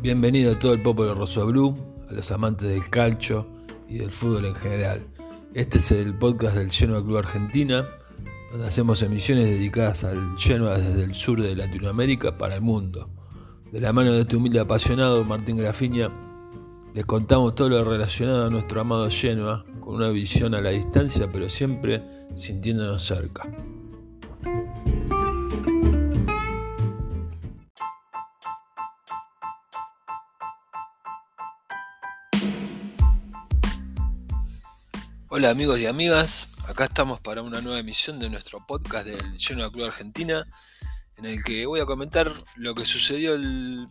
Bienvenido a todo el pueblo Rosso Blue, a los amantes del calcio y del fútbol en general. Este es el podcast del Genoa Club Argentina, donde hacemos emisiones dedicadas al Genoa desde el sur de Latinoamérica para el mundo. De la mano de este humilde apasionado Martín Grafiña, les contamos todo lo relacionado a nuestro amado Genoa, con una visión a la distancia, pero siempre sintiéndonos cerca. Hola amigos y amigas, acá estamos para una nueva emisión de nuestro podcast del Genoa Club Argentina, en el que voy a comentar lo que sucedió el,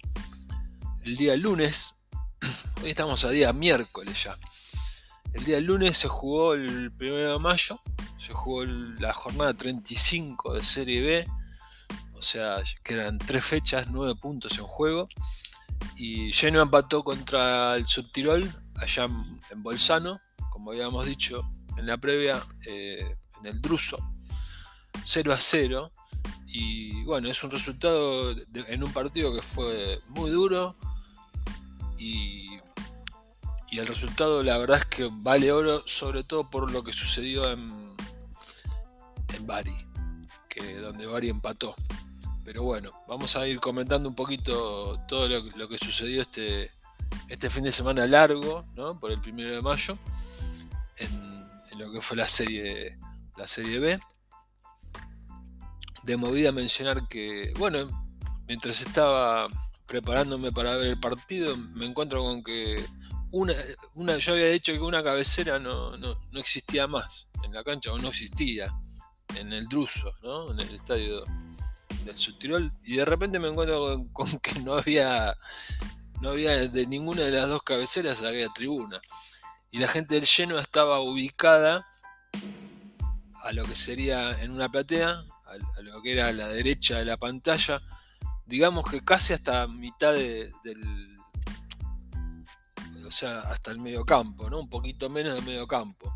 día lunes. Hoy estamos a día miércoles ya. El día lunes se jugó el 1 de mayo, se jugó la jornada 35 de Serie B, o sea, que eran tres fechas, nueve puntos en juego. Y Genoa empató contra el Subtirol, allá en Bolzano, habíamos dicho en la previa, eh, en el Druso, 0 a 0. Y bueno, es un resultado en un partido que fue muy duro. Y, el resultado, la verdad es que vale oro, sobre todo por lo que sucedió en, en Bari, que donde Bari empató. Pero bueno, vamos a ir comentando un poquito todo lo, que sucedió este, este fin de semana largo, ¿no? por el primero de mayo en, lo que fue la serie, la serie B. De movida mencionar que, bueno, mientras estaba preparándome para ver el partido, me encuentro con que una, una yo había dicho que una cabecera no, existía más en la cancha, o no existía en el Druso, ¿no? en el estadio del Subtirol, y de repente me encuentro con, que no había, no había de ninguna de las dos cabeceras había tribuna y la gente del lleno estaba ubicada a lo que sería en una platea, a, lo que era a la derecha de la pantalla, digamos que casi hasta mitad del, o sea, hasta el medio campo, ¿no? Un poquito menos del medio campo.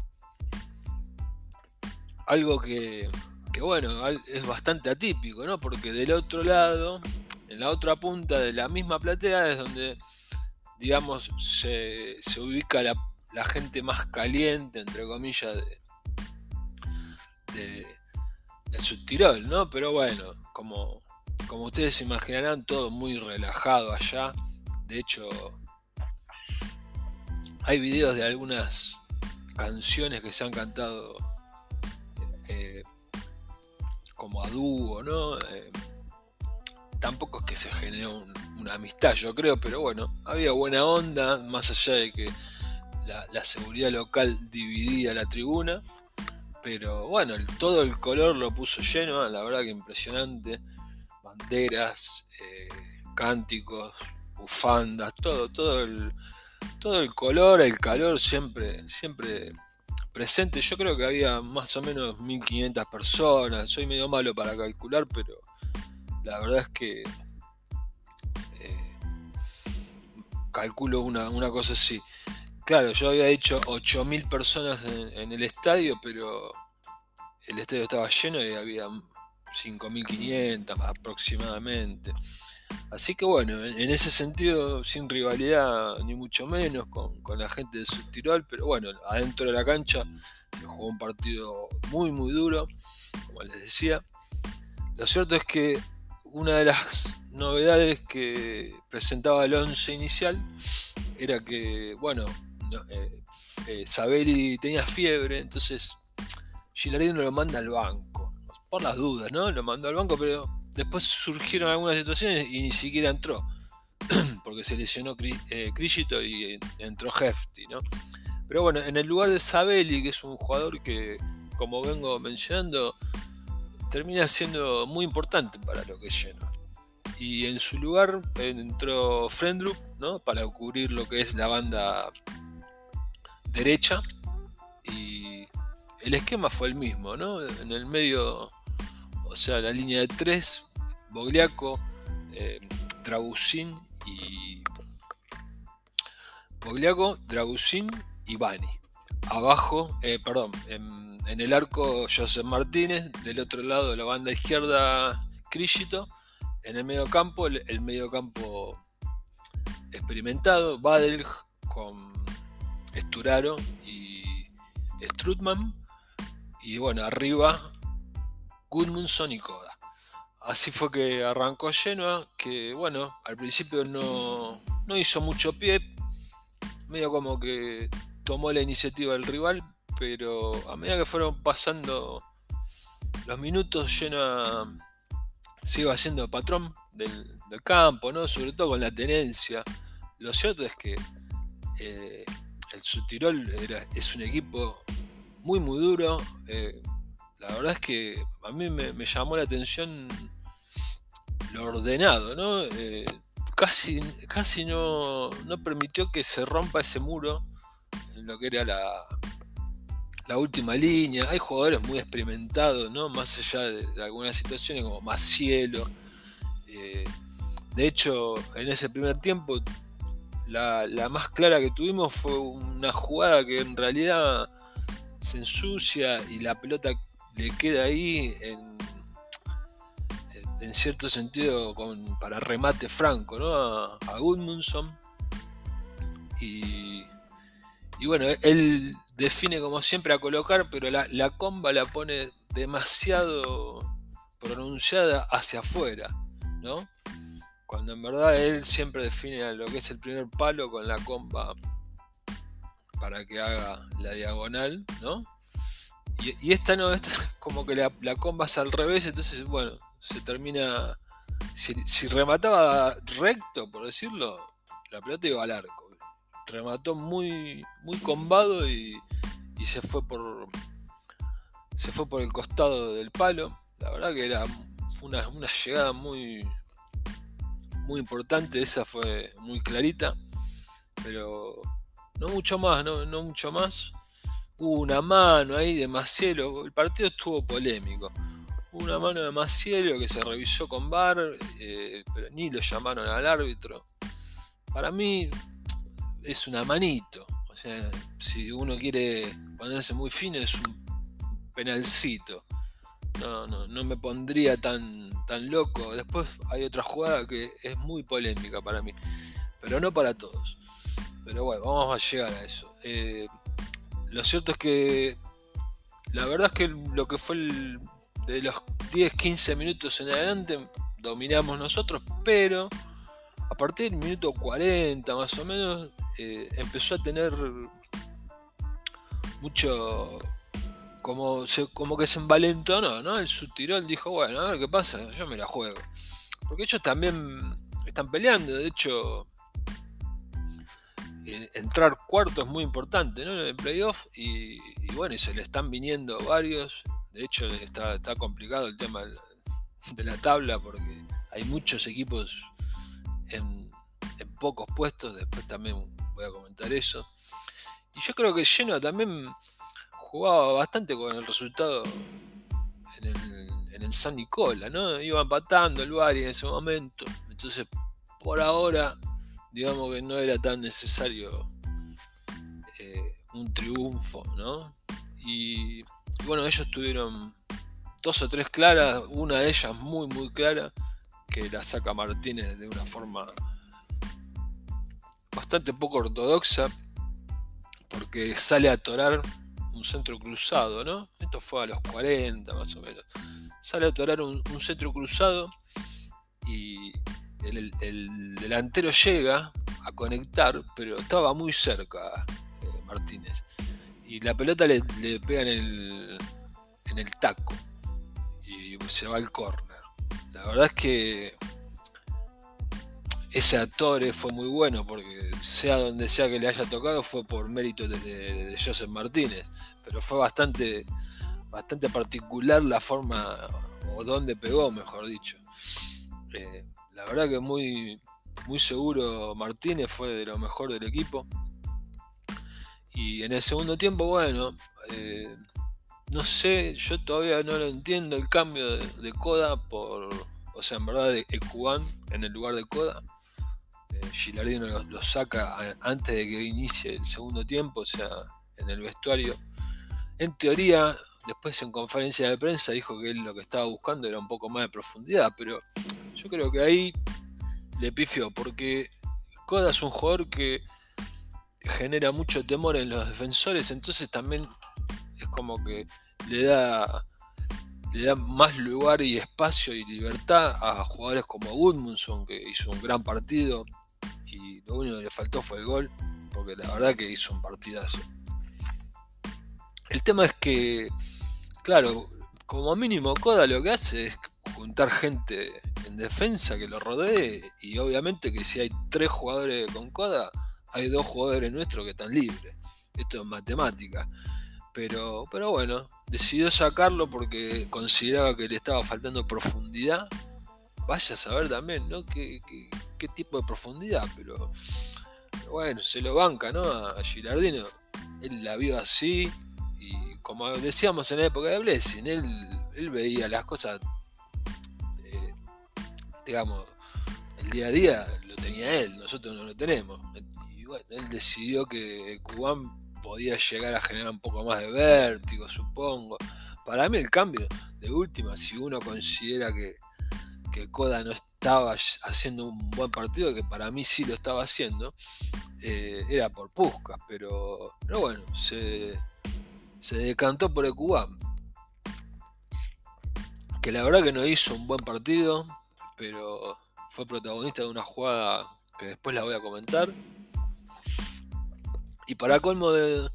Algo que, que, bueno, es bastante atípico, ¿no? Porque del otro lado, en la otra punta de la misma platea es donde, digamos, se, se ubica la la gente más caliente, entre comillas, de, del subtirol, ¿no? Pero bueno, como, como ustedes imaginarán, todo muy relajado allá. De hecho, hay videos de algunas canciones que se han cantado eh, como a dúo, ¿no? Eh, tampoco es que se generó una amistad, yo creo, pero bueno, había buena onda, más allá de que la, seguridad local dividía la tribuna. Pero bueno, todo el color lo puso lleno, la verdad que impresionante. Banderas, eh, cánticos, bufandas, todo, todo el, todo el color, el calor siempre, siempre presente. Yo creo que había más o menos 1500 personas. Soy medio malo para calcular, pero la verdad es que eh, calculo una, una cosa así. Claro, yo había dicho 8.000 personas en, el estadio, pero el estadio estaba lleno y había 5.500 aproximadamente. Así que bueno, en, ese sentido, sin rivalidad ni mucho menos con, la gente de Subtirol, pero bueno, adentro de la cancha jugó un partido muy muy duro, como les decía. Lo cierto es que una de las novedades que presentaba el 11 inicial era que, bueno, eh, eh, Saberi tenía fiebre, entonces Gilardino lo manda al banco. Por las dudas, ¿no? Lo mandó al banco, pero después surgieron algunas situaciones y ni siquiera entró. porque se lesionó eh, y entró Hefty, ¿no? Pero bueno, en el lugar de Sabelli, que es un jugador que, como vengo mencionando, termina siendo muy importante para lo que es lleno. Y en su lugar entró Frendrup, ¿no? Para cubrir lo que es la banda derecha y el esquema fue el mismo, ¿no? En el medio, o sea, la línea de tres, Bogliaco, eh, y. Bogliaco, Dragusin y Bani. Abajo, eh, perdón, en, el arco José Martínez, del otro lado de la banda izquierda Crisito, en el medio campo, el, el medio campo experimentado, Badel con Esturaro y Strutman. Y bueno, arriba Gudmundsson y Koda. Así fue que arrancó Genoa, que bueno, al principio no, no hizo mucho pie, medio como que tomó la iniciativa del rival, pero a medida que fueron pasando los minutos, Genoa se iba haciendo patrón del, campo, ¿no? sobre todo con la tenencia. Lo cierto es que eh, el Sutirol es un equipo muy muy duro. Eh, la verdad es que a mí me, llamó la atención lo ordenado, ¿no? Eh, casi, casi no, no, permitió que se rompa ese muro en lo que era la, la última línea. Hay jugadores muy experimentados, ¿no? Más allá de, algunas situaciones como más. Eh, de hecho, en ese primer tiempo, la, más clara que tuvimos fue una jugada que en realidad se ensucia y la pelota le queda ahí en, cierto sentido para remate franco ¿no? a, a Gudmundsson. Y, y bueno, él define como siempre a colocar, pero la, comba la pone demasiado pronunciada hacia afuera, ¿no? Cuando en verdad él siempre define lo que es el primer palo con la comba para que haga la diagonal, ¿no? Y, esta no, esta como que la, comba es al revés, entonces, bueno, se termina. Si, remataba recto, por decirlo, la pelota iba al arco remató muy, muy combado y, se fue por se fue por el costado del palo. La verdad que era una, una llegada muy muy importante, esa fue muy clarita, pero no mucho más, no, mucho más. Hubo una mano ahí de Macielo, el partido estuvo polémico. Hubo una mano de Macielo que se revisó con VAR, eh, pero ni lo llamaron al árbitro. Para mí, es una manito. O sea, si uno quiere ponerse muy fino, es un penalcito. No, no, no me pondría tan, tan loco. Después hay otra jugada que es muy polémica para mí, pero no para todos. Pero bueno, vamos a llegar a eso. Eh, lo cierto es que la verdad es que lo que fue de los 10-15 minutos en adelante dominamos nosotros, pero a partir del minuto 40 más o menos eh, empezó a tener mucho como, como que se envalentó ¿no? El subtirol dijo, bueno, a ver qué pasa, yo me la juego. Porque ellos también están peleando, de hecho, entrar cuarto es muy importante ¿no? en el playoff y, bueno, y se le están viniendo varios. De hecho, está, está complicado el tema de la tabla porque hay muchos equipos en, en pocos puestos, después también voy a comentar eso. Y yo creo que Genoa también jugaba bastante con el resultado en el, en San Nicola, ¿no? Iba empatando el Bari en ese momento. Entonces, por ahora, digamos que no era tan necesario eh, un triunfo, ¿no? Y, bueno, ellos tuvieron dos o tres claras, una de ellas muy, muy clara, que la saca Martínez de una forma bastante poco ortodoxa, porque sale a torar un centro cruzado, ¿no? Esto fue a los 40 más o menos. Sale a torar un, centro cruzado y el, delantero llega a conectar, pero estaba muy cerca eh, Martínez. Y la pelota le, pega en el, en el taco y se va al córner. La verdad es que ese actor fue muy bueno porque sea donde sea que le haya tocado fue por mérito de, Joseph Martínez, pero fue bastante, bastante particular la forma o donde pegó, mejor dicho. Eh, la verdad que muy, muy seguro Martínez fue de lo mejor del equipo. Y en el segundo tiempo, bueno, eh, no sé, yo todavía no lo entiendo el cambio de, Coda por, o sea, en verdad de Ecuán en el lugar de Coda Gilardino lo, saca antes de que inicie el segundo tiempo, o sea, en el vestuario. En teoría, después en conferencia de prensa dijo que él lo que estaba buscando era un poco más de profundidad, pero yo creo que ahí le pifió, porque Koda es un jugador que genera mucho temor en los defensores, entonces también es como que le da le da más lugar y espacio y libertad a jugadores como Goodmanson, que hizo un gran partido y lo único que le faltó fue el gol, porque la verdad que hizo un partidazo. El tema es que, claro, como mínimo Coda lo que hace es juntar gente en defensa que lo rodee y obviamente que si hay tres jugadores con Coda, hay dos jugadores nuestros que están libres. Esto es matemática. Pero, pero bueno, decidió sacarlo porque consideraba que le estaba faltando profundidad. Vaya a saber también, ¿no? ¿Qué, tipo de profundidad? Pero, bueno, se lo banca, ¿no? A Gilardino. Él la vio así y como decíamos en la época de Blessing, él, veía las cosas, eh, digamos, el día a día lo tenía él, nosotros no lo tenemos. Y bueno, él decidió que Cubán podía llegar a generar un poco más de vértigo, supongo. Para mí el cambio, de última, si uno considera que, que Koda no estaba haciendo un buen partido, que para mí sí lo estaba haciendo, eh, era por Puskas, pero, pero bueno, se, se decantó por el cubán. Que la verdad que no hizo un buen partido, pero fue protagonista de una jugada que después la voy a comentar. Y para colmo, de,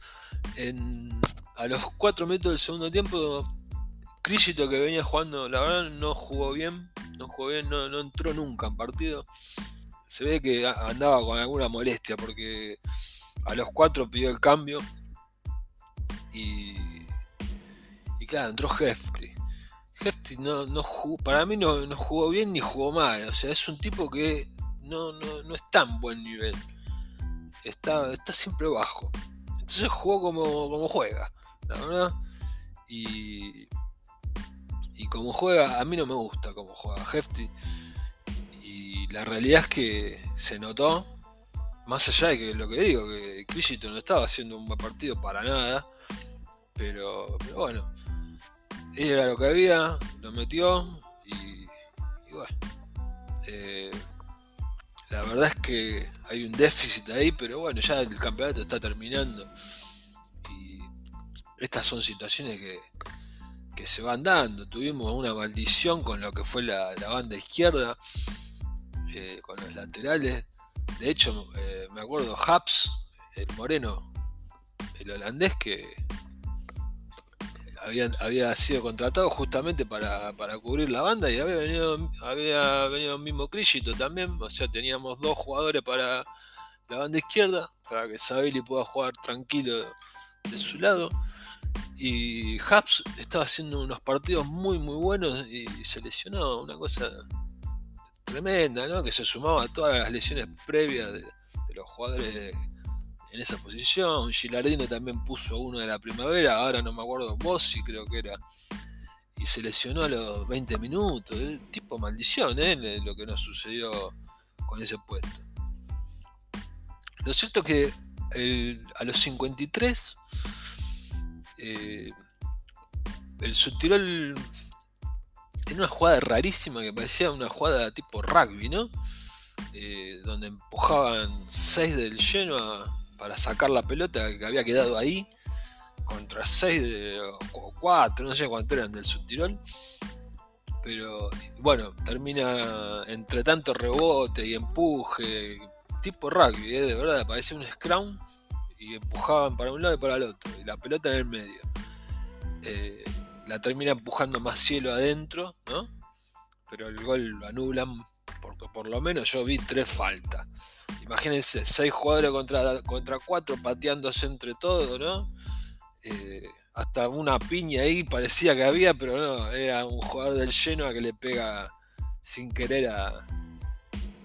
a los 4 minutos del segundo tiempo, Crisito que venía jugando, la verdad no jugó bien, no jugó bien, no, entró nunca en partido. Se ve que andaba con alguna molestia porque a los 4 pidió el cambio y, claro, entró Hefty. Hefty no, no para mí no, no, jugó bien ni jugó mal, o sea, es un tipo que no, no, no está en buen nivel está, está siempre bajo. Entonces jugó como, como juega, la verdad. Y, y como juega, a mí no me gusta como juega Hefty. Y la realidad es que se notó, más allá de que lo que digo, que Crisito no estaba haciendo un buen partido para nada. Pero, pero bueno, era lo que había, lo metió y, bueno. Eh, la verdad es que hay un déficit ahí, pero bueno, ya el campeonato está terminando. Y estas son situaciones que, que se van dando. Tuvimos una maldición con lo que fue la, banda izquierda, eh, con los laterales. De hecho, eh, me acuerdo, Haps, el moreno, el holandés, que había, sido contratado justamente para, cubrir la banda y había venido, había venido el mismo Crisito también, o sea, teníamos dos jugadores para la banda izquierda, para que Sabili pueda jugar tranquilo de su lado. Y Haps estaba haciendo unos partidos muy muy buenos y se lesionó, una cosa tremenda, ¿no? Que se sumaba a todas las lesiones previas de los jugadores en esa posición. Gilardino también puso uno de la primavera, ahora no me acuerdo, Bossi creo que era. Y se lesionó a los 20 minutos. Tipo maldición, ¿eh? Lo que nos sucedió con ese puesto. Lo cierto es que a los 53 eh, el subtirol en una jugada rarísima que parecía una jugada tipo rugby, ¿no? Eh, donde empujaban 6 del lleno a, para sacar la pelota que había quedado ahí contra 6 o 4, no sé cuánto eran del subtirol. Pero bueno, termina entre tanto rebote y empuje, tipo rugby, ¿eh? de verdad, parecía un scrum y empujaban para un lado y para el otro, y la pelota en el medio. Eh, la termina empujando más cielo adentro, ¿no? Pero el gol lo anulan, por lo menos yo vi tres faltas. Imagínense, seis jugadores contra, contra cuatro pateándose entre todos, ¿no? Eh, hasta una piña ahí parecía que había, pero no, era un jugador del lleno a que le pega sin querer a,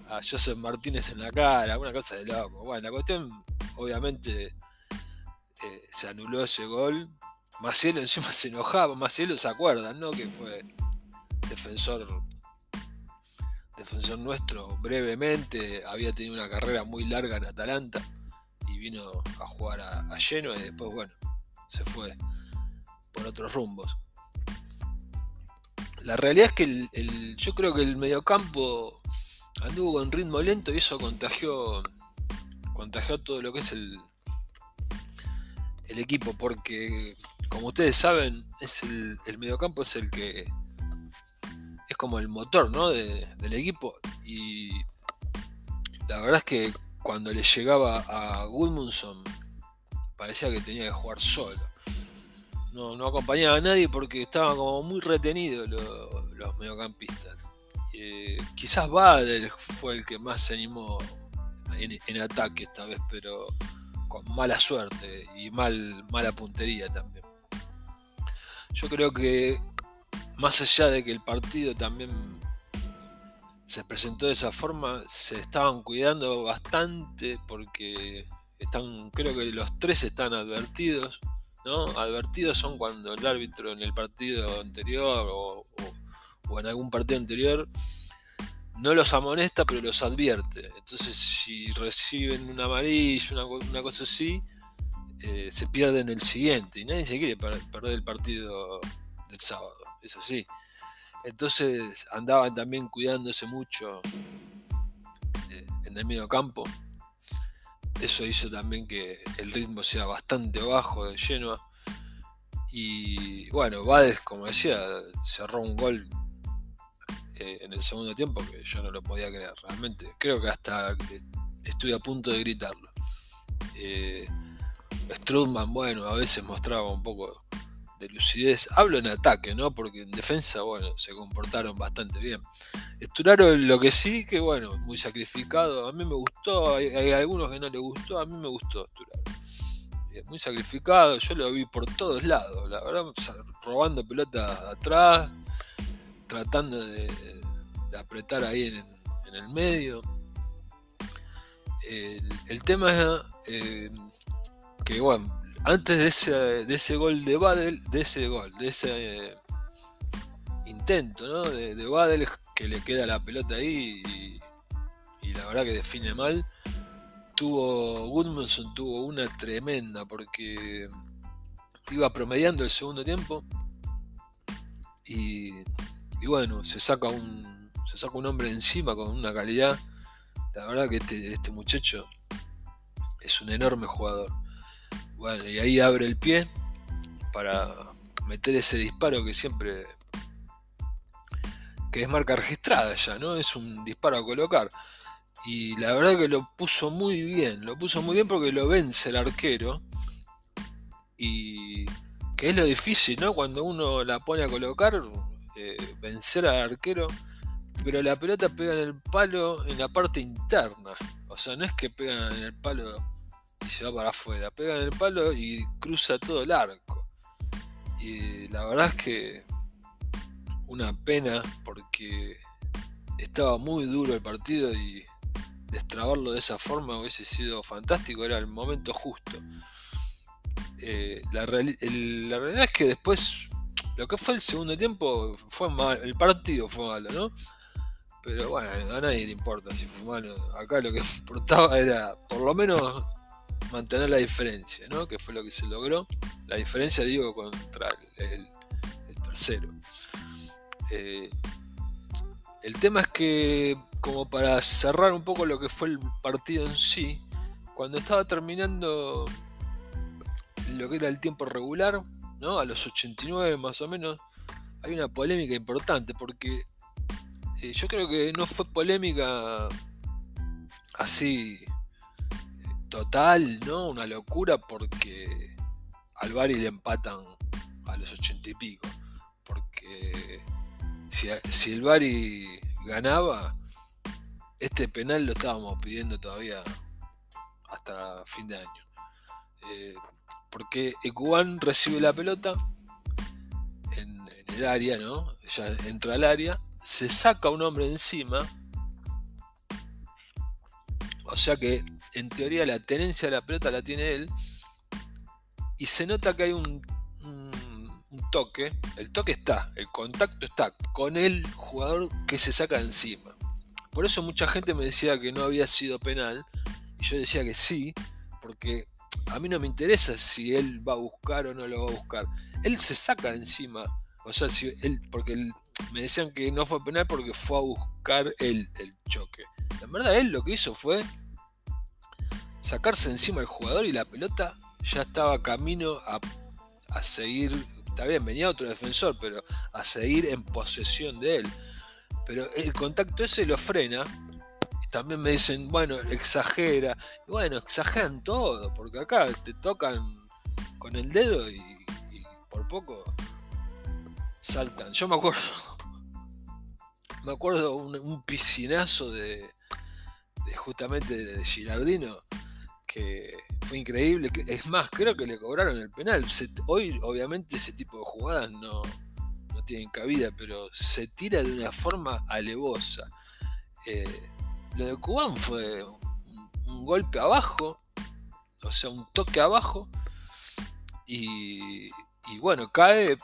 a Joseph Martínez en la cara, una cosa de loco. Bueno, la cuestión, obviamente, eh, se anuló ese gol. Macielo encima se enojaba, Macielo se acuerdan, ¿no? Que fue defensor defensor nuestro brevemente, había tenido una carrera muy larga en Atalanta y vino a jugar a, lleno y después, bueno, se fue por otros rumbos. La realidad es que el, yo creo que el mediocampo anduvo con ritmo lento y eso contagió contagió todo lo que es el, el equipo, porque como ustedes saben, es el mediocampo es el que es como el motor ¿no? del equipo y la verdad es que cuando le llegaba a Goodmanson parecía que tenía que jugar solo. No, no acompañaba a nadie porque estaban como muy retenidos los, mediocampistas. Eh, quizás Badel fue el que más se animó en, ataque esta vez, pero con mala suerte y mal, mala puntería también. Yo creo que más allá de que el partido también se presentó de esa forma, se estaban cuidando bastante porque están, creo que los tres están advertidos, ¿no? Advertidos son cuando el árbitro en el partido anterior o, en algún partido anterior no los amonesta, pero los advierte. Entonces, si reciben una amarilla, una, cosa así, eh, se pierden el siguiente. Y nadie se quiere perder el partido del sábado, eso sí. Entonces andaban también cuidándose mucho eh, en el medio campo. Eso hizo también que el ritmo sea bastante bajo de Genoa. Y bueno, Vades, como decía, cerró un gol eh, en el segundo tiempo que yo no lo podía creer realmente. Creo que hasta estuve a punto de gritarlo. Eh, Strudman, bueno, a veces mostraba un poco de lucidez. Hablo en ataque, ¿no? Porque en defensa, bueno, se comportaron bastante bien. Esturaro lo que sí, que bueno, muy sacrificado. A mí me gustó, hay, algunos que no le gustó, a mí me gustó Esturaro. Eh, muy sacrificado, yo lo vi por todos lados, la verdad, robando pelotas atrás, tratando de, apretar ahí en, el medio. El, tema es eh, que, bueno, antes de ese, de ese gol de Badel, de ese gol, de ese eh, intento ¿no? de, de, Badel que le queda la pelota ahí y, la verdad que define mal, tuvo Goodmanson tuvo una tremenda porque iba promediando el segundo tiempo y, y bueno, se saca un se saca un hombre encima con una calidad. La verdad que este, este muchacho es un enorme jugador. Bueno, y ahí abre el pie para meter ese disparo que siempre que es marca registrada ya, ¿no? Es un disparo a colocar. Y la verdad que lo puso muy bien, lo puso muy bien porque lo vence el arquero. Y que es lo difícil, ¿no? Cuando uno la pone a colocar, eh, vencer al arquero. Pero la pelota pega en el palo en la parte interna. O sea, no es que pega en el palo y se va para afuera. Pega en el palo y cruza todo el arco. Y la verdad es que una pena porque estaba muy duro el partido y destrabarlo de esa forma hubiese sido fantástico, era el momento justo. Eh, la, la, realidad es que después, lo que fue el segundo tiempo fue mal, el partido fue malo, ¿no? Pero bueno, a nadie le importa si fue malo. Acá lo que importaba era, por lo menos, mantener la diferencia, ¿no? Que fue lo que se logró. La diferencia, digo, contra el, tercero. Eh, el tema es que, como para cerrar un poco lo que fue el partido en sí, cuando estaba terminando lo que era el tiempo regular, ¿no? A los 89 más o menos, hay una polémica importante porque eh, yo creo que no fue polémica así total, ¿no? Una locura porque al Bari le empatan a los ochenta y pico. Porque si, el Bari ganaba, este penal lo estábamos pidiendo todavía hasta fin de año. Eh, porque Ecuban recibe la pelota en, en, el área, ¿no? Ya entra al área, se saca un hombre encima. O sea que en teoría la tenencia de la pelota la tiene él. Y se nota que hay un, toque. El toque está, el contacto está con el jugador que se saca encima. Por eso mucha gente me decía que no había sido penal. Y yo decía que sí, porque a mí no me interesa si él va a buscar o no lo va a buscar. Él se saca encima. O sea, si él, porque me decían que no fue penal porque fue a buscar él el choque. En verdad, él lo que hizo fue sacarse encima el jugador y la pelota ya estaba camino a, a seguir, está bien, venía otro defensor, pero a seguir en posesión de él. Pero el contacto ese lo frena. También me dicen, bueno, exagera. bueno, exageran todo, porque acá te tocan con el dedo y, por poco saltan. Yo me acuerdo, me acuerdo un, piscinazo de, justamente de Girardino fue increíble. Es más, creo que le cobraron el penal. hoy, obviamente, ese tipo de jugadas no, no tienen cabida, pero se tira de una forma alevosa. Eh, lo de Cubán fue un, golpe abajo, o sea, un toque abajo, y, bueno, cae.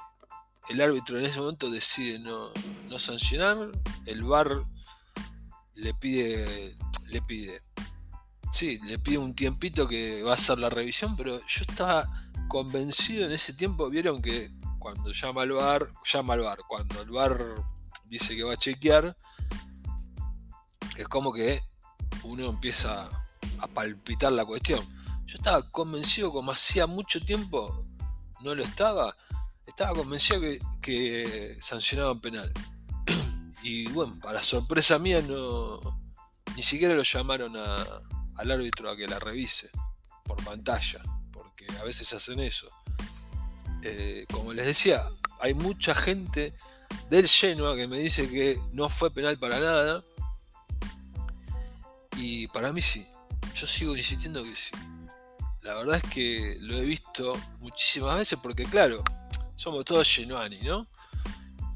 El árbitro en ese momento decide no, no sancionar. El VAR le pide, le pide sí, le pide un tiempito que va a hacer la revisión, pero yo estaba convencido en ese tiempo, vieron que cuando llama al bar, llama al bar, cuando el bar dice que va a chequear, es como que uno empieza a palpitar la cuestión. Yo estaba convencido, como hacía mucho tiempo no lo estaba, estaba convencido que, que sancionaban penal. y bueno, para sorpresa mía no ni siquiera lo llamaron al árbitro a que la revise por pantalla, porque a veces hacen eso. Eh, como les decía, hay mucha gente del Genoa que me dice que no fue penal para nada. Y para mí sí. Yo sigo insistiendo que sí. La verdad es que lo he visto muchísimas veces porque claro, somos todos genuani, ¿no?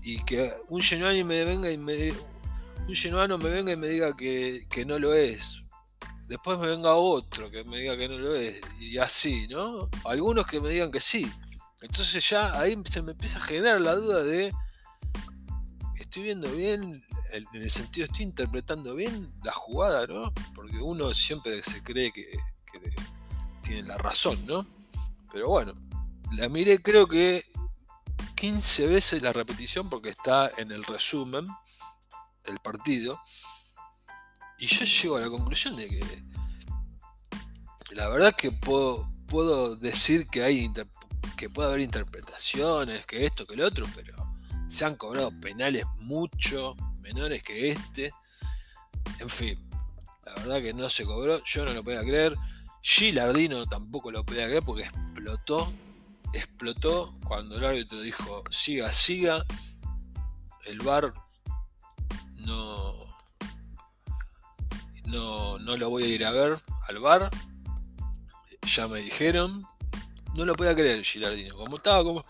Y que un genuani me venga y me un me venga y me diga que, que no lo es. Después me venga otro que me diga que no lo es. Y así, ¿no? Algunos que me digan que sí. Entonces ya ahí se me empieza a generar la duda de, estoy viendo bien, en el sentido estoy interpretando bien la jugada, ¿no? Porque uno siempre se cree que, tiene la razón, ¿no? Pero bueno, la miré creo que 15 veces la repetición porque está en el resumen del partido. Y yo llego a la conclusión de que la verdad que puedo, puedo decir que hay que puede haber interpretaciones, que esto, que lo otro, pero se han cobrado penales mucho menores que este. En fin, la verdad que no se cobró, yo no lo podía creer. Gilardino tampoco lo podía creer porque explotó, explotó cuando el árbitro dijo siga, siga. El bar no, no, no lo voy a ir a ver al bar. Ya me dijeron, no lo podía creer Gilardino, como estaba como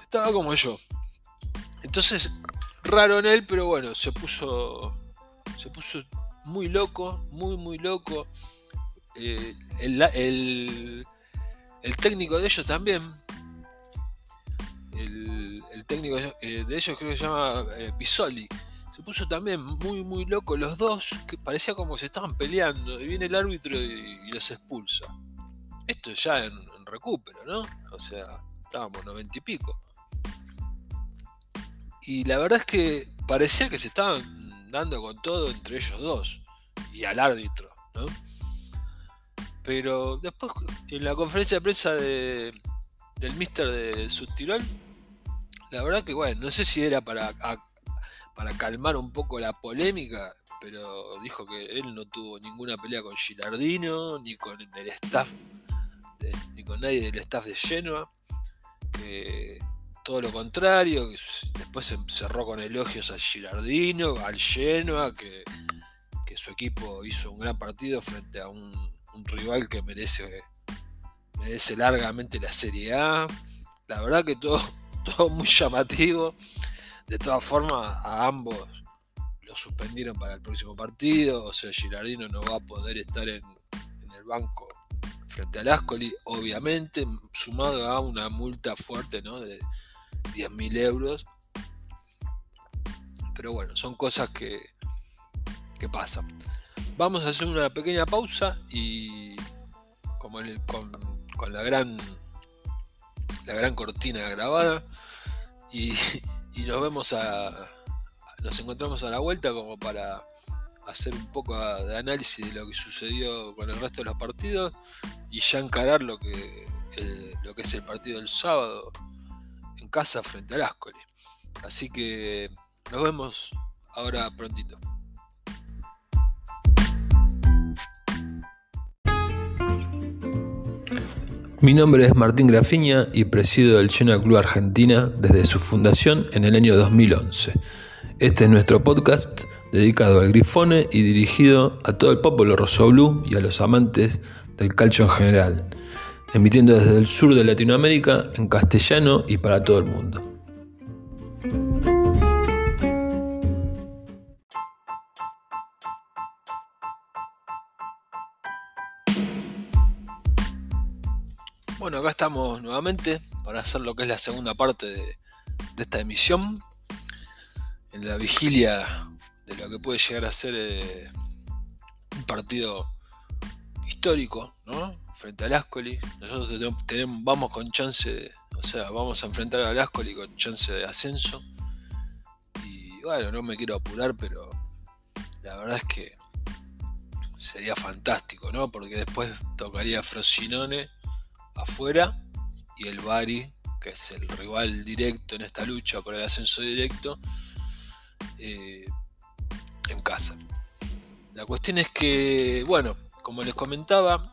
estaba como yo. Entonces, raro en él, pero bueno, se puso se puso muy loco, muy muy loco. Eh, el, técnico de ellos también. El, técnico eh, de ellos creo que se llama eh, Bisoli. Se puso también muy muy loco los dos, que parecía como se estaban peleando. Y viene el árbitro y los expulsa esto ya en, recupero, ¿no? O sea, estábamos noventa y pico. Y la verdad es que parecía que se estaban dando con todo entre ellos dos y al árbitro, ¿no? Pero después, en la conferencia de prensa de, del Mister de Subtirol, la verdad que, bueno, no sé si era para, para calmar un poco la polémica, pero dijo que él no tuvo ninguna pelea con Gilardino, ni con el staff ni con nadie del staff de Genoa, que todo lo contrario, después se cerró con elogios a Girardino, al Genoa, que, su equipo hizo un gran partido frente a un, rival que merece, merece largamente la Serie A. La verdad que todo, todo muy llamativo. De todas formas, a ambos lo suspendieron para el próximo partido. O sea, Girardino no va a poder estar en, en el banco frente al Ascoli, obviamente, sumado a una multa fuerte ¿no? de 10.000 euros. Pero bueno, son cosas que, que pasan. Vamos a hacer una pequeña pausa y como con, con, la gran la gran cortina grabada y, y nos vemos a nos encontramos a la vuelta como para hacer un poco de análisis de lo que sucedió con el resto de los partidos y ya encarar lo que, lo que es el partido del sábado en casa frente al Ascoli. Así que nos vemos ahora prontito. Mi nombre es Martín Grafiña y presido el Genoa Club Argentina desde su fundación en el año 2011. Este es nuestro podcast dedicado al grifone y dirigido a todo el pueblo rosso y a los amantes del calcio en general, emitiendo desde el sur de Latinoamérica en castellano y para todo el mundo. Bueno, acá estamos nuevamente para hacer lo que es la segunda parte de, esta emisión, en la vigilia de lo que puede llegar a ser eh, un partido histórico. Frente al Ascoli. Nosotros tenemos, vamos con chance, o sea, vamos a enfrentar al Ascoli con chance de ascenso. Y bueno, no me quiero apurar, pero la verdad es que sería fantástico, ¿no? Porque después tocaría Frosinone afuera y el Bari, que es el rival directo en esta lucha por el ascenso directo, eh, en casa. La cuestión es que, bueno, como les comentaba,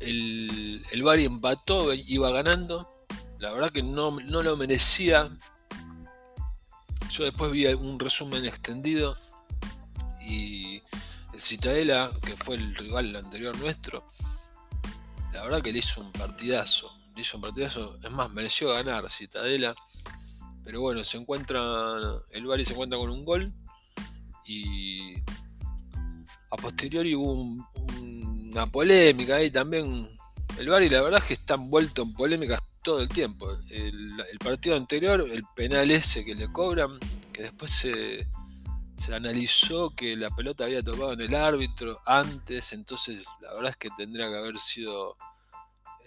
el, el Bari empató, iba ganando. La verdad que no, no lo merecía. Yo después vi un resumen extendido y el Citadela, que fue el rival anterior nuestro, la verdad que le hizo un partidazo. Le hizo un partidazo. Es más, mereció ganar Citadela. Pero bueno, se encuentra. El Bari se encuentra con un gol. Y a posteriori hubo una polémica ahí también. El Bari la verdad es que está envuelto en polémicas todo el tiempo. El, el, partido anterior, el penal ese que le cobran, que después se, se analizó que la pelota había tocado en el árbitro antes, entonces la verdad es que tendría que haber sido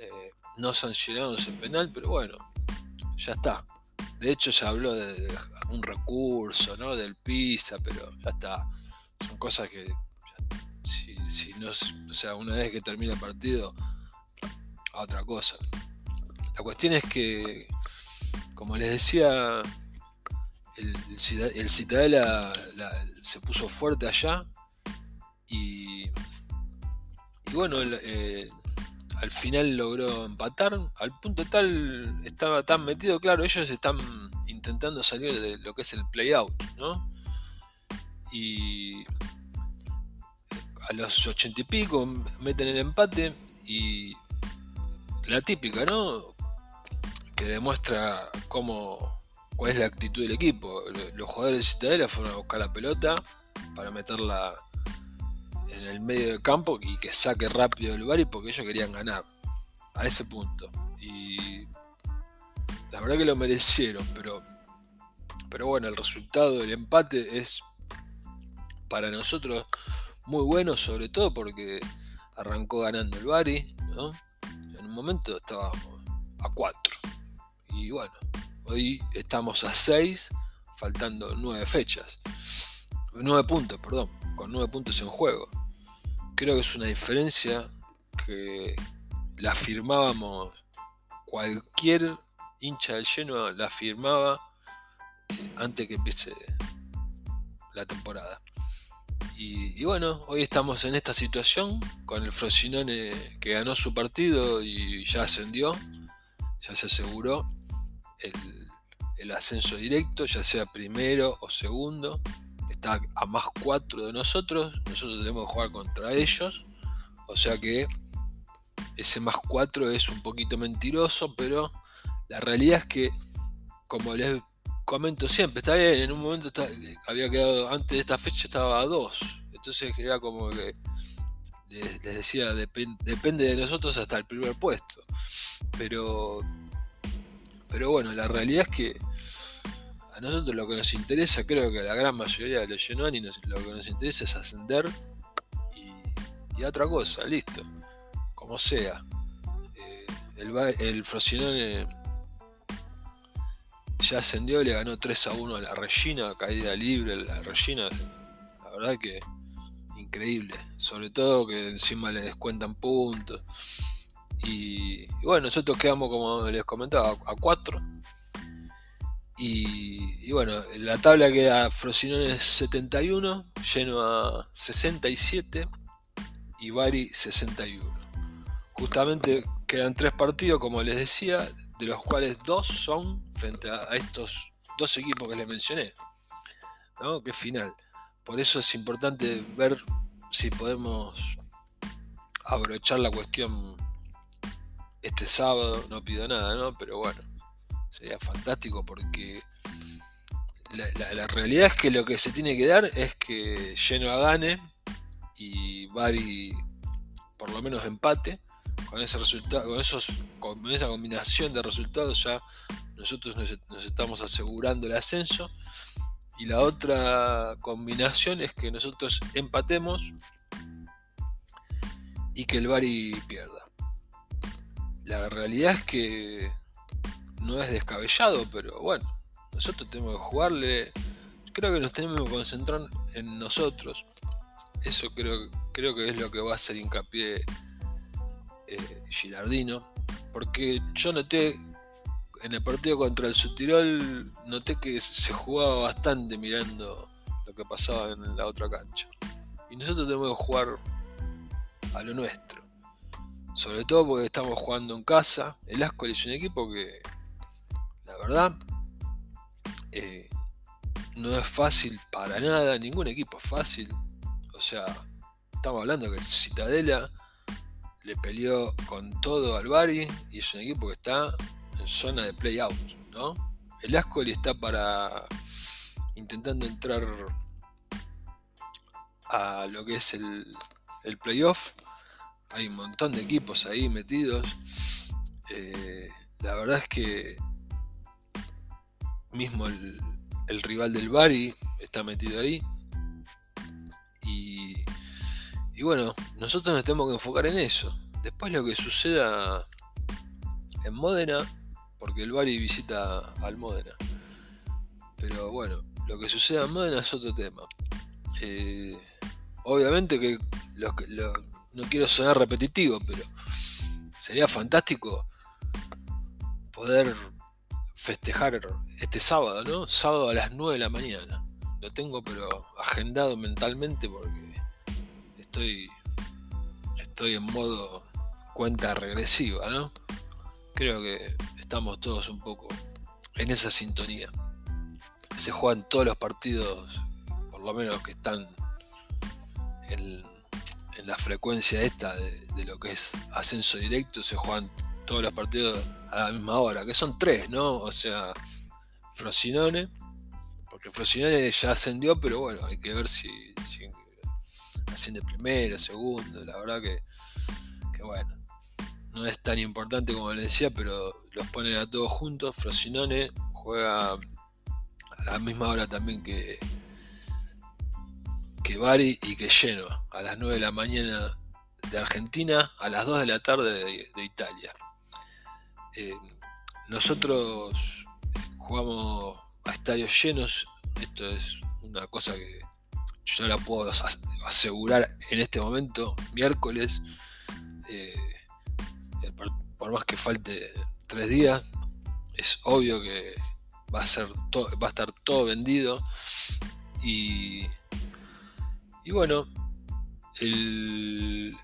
eh, no sancionado ese penal, pero bueno, ya está. De hecho se habló de, un recurso, ¿no? Del PISA, pero ya está. Son cosas que si, no, o sea, una vez que termina el partido, a otra cosa. La cuestión es que, como les decía, el, el Citadela se puso fuerte allá y, y bueno, eh, al final logró empatar. Al punto tal estaba tan metido, claro, ellos están intentando salir de lo que es el play out, ¿no? Y a los ochenta y pico meten el empate y la típica, ¿no? Que demuestra cómo cuál es la actitud del equipo. Los jugadores de Citadela fueron a buscar la pelota para meterla en el medio del campo y que saque rápido el Bari porque ellos querían ganar. A ese punto. Y la verdad que lo merecieron, pero, pero bueno, el resultado del empate es para nosotros muy bueno, sobre todo porque arrancó ganando el Bari, ¿no? En un momento estábamos a 4. Y bueno, Hoy estamos a 6, faltando 9 fechas. 9 puntos, perdón, con 9 puntos en juego. Creo que es una diferencia que la firmábamos, cualquier hincha del lleno la firmaba antes que empiece la temporada. Y, bueno, hoy estamos en esta situación con el Frosinone que ganó su partido y ya ascendió, ya se aseguró el ascenso directo, ya sea primero o segundo. Está a más 4 de nosotros. Nosotros tenemos que jugar contra ellos. O sea que ese más 4 es un poquito mentiroso, pero la realidad es que, como les comento siempre, está bien, en un momento había quedado, antes de esta fecha estaba a 2. Entonces era como que les, decía, depende de nosotros hasta el primer puesto. Pero pero bueno, la realidad es que nosotros lo que nos interesa, creo que a la gran mayoría de los Genoani lo que nos interesa es ascender y, otra cosa, listo. Como sea. Eh, el, el Frosinone ya ascendió, le ganó 3 a 1 a la Regina, caída libre la Regina. La verdad que increíble. Sobre todo que encima le descuentan puntos. Y, bueno, nosotros quedamos, como les comentaba, a 4. Y, bueno, la tabla queda Frosinone 71, a 67 y Bari 61. Justamente quedan tres partidos, como les decía, de los cuales dos son frente a estos dos equipos que les mencioné. ¿no? Que final. Por eso es importante ver si podemos abrochar la cuestión este sábado. No pido nada, ¿no? Pero bueno, sería fantástico porque la, realidad es que lo que se tiene que dar es que Genoa gane y Bari por lo menos empate. Con ese resultado, con esos, esa combinación de resultados ya nosotros nos, estamos asegurando el ascenso. Y la otra combinación es que nosotros empatemos y que el Bari pierda. La realidad es que no es descabellado, pero bueno, nosotros tenemos que jugarle. Creo que nos tenemos que concentrar en nosotros. Eso creo, creo que es lo que va a hacer hincapié eh, Gilardino. Porque yo noté en el partido contra el Sutirol, noté que se jugaba bastante mirando lo que pasaba en la otra cancha. Y nosotros tenemos que jugar a lo nuestro. Sobre todo porque estamos jugando en casa. El Ascoli es un equipo que, verdad, eh, no es fácil para nada. Ningún equipo es fácil. O sea, estamos hablando que el Citadela le peleó con todo al Bari y es un equipo que está en zona de play-out, ¿no? El Ascoli está para intentando entrar a lo que es el, el playoff. Hay un montón de equipos ahí metidos. Eh, la verdad es que mismo el, rival del Bari está metido ahí. Y bueno, nosotros nos tenemos que enfocar en eso. Después lo que suceda en Módena, porque el Bari visita al Módena. Pero bueno, lo que suceda en Módena es otro tema. Eh, obviamente que, no quiero sonar repetitivo, pero sería fantástico poder festejar este sábado, ¿no? Sábado a las 9 de la mañana. Lo tengo pero agendado mentalmente porque estoy, estoy en modo cuenta regresiva, ¿no? Creo que estamos todos un poco en esa sintonía. Se juegan todos los partidos, por lo menos que están en, la frecuencia esta de, lo que es ascenso directo, se juegan todos los partidos a la misma hora, que son tres, ¿no? O sea, Frosinone, porque Frosinone ya ascendió, pero bueno, hay que ver si de primero, segundo, la verdad que, bueno, no es tan importante como le decía, pero los ponen a todos juntos. Frosinone juega a la misma hora también que, que Bari y que Genoa, a las 9 de la mañana de Argentina, a las 2 de la tarde de, Italia. Eh, nosotros jugamos a estadios llenos, esto es una cosa que yo la puedo asegurar en este momento, miércoles, eh, por más que falte tres días, es obvio que va a, ser va a estar todo vendido. Y, bueno, el,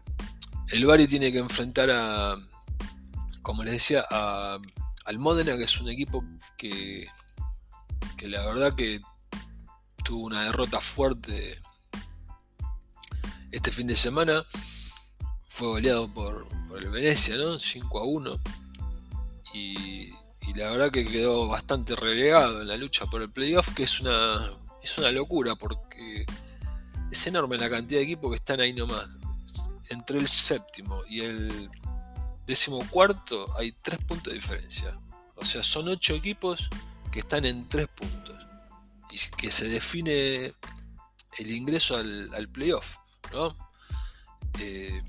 el Bari tiene que enfrentar a, como les decía, al Modena, que es un equipo que, que la verdad que tuvo una derrota fuerte este fin de semana. Fue goleado por, el Venecia, ¿no? 5 a 1. Y, la verdad que quedó bastante relegado en la lucha por el playoff, que es una, es una locura porque es enorme la cantidad de equipos que están ahí nomás. Entre el séptimo y el décimo cuarto hay 3 puntos de diferencia. O sea, son 8 equipos que están en 3 puntos que se define el ingreso al, playoff, ¿no? Eh,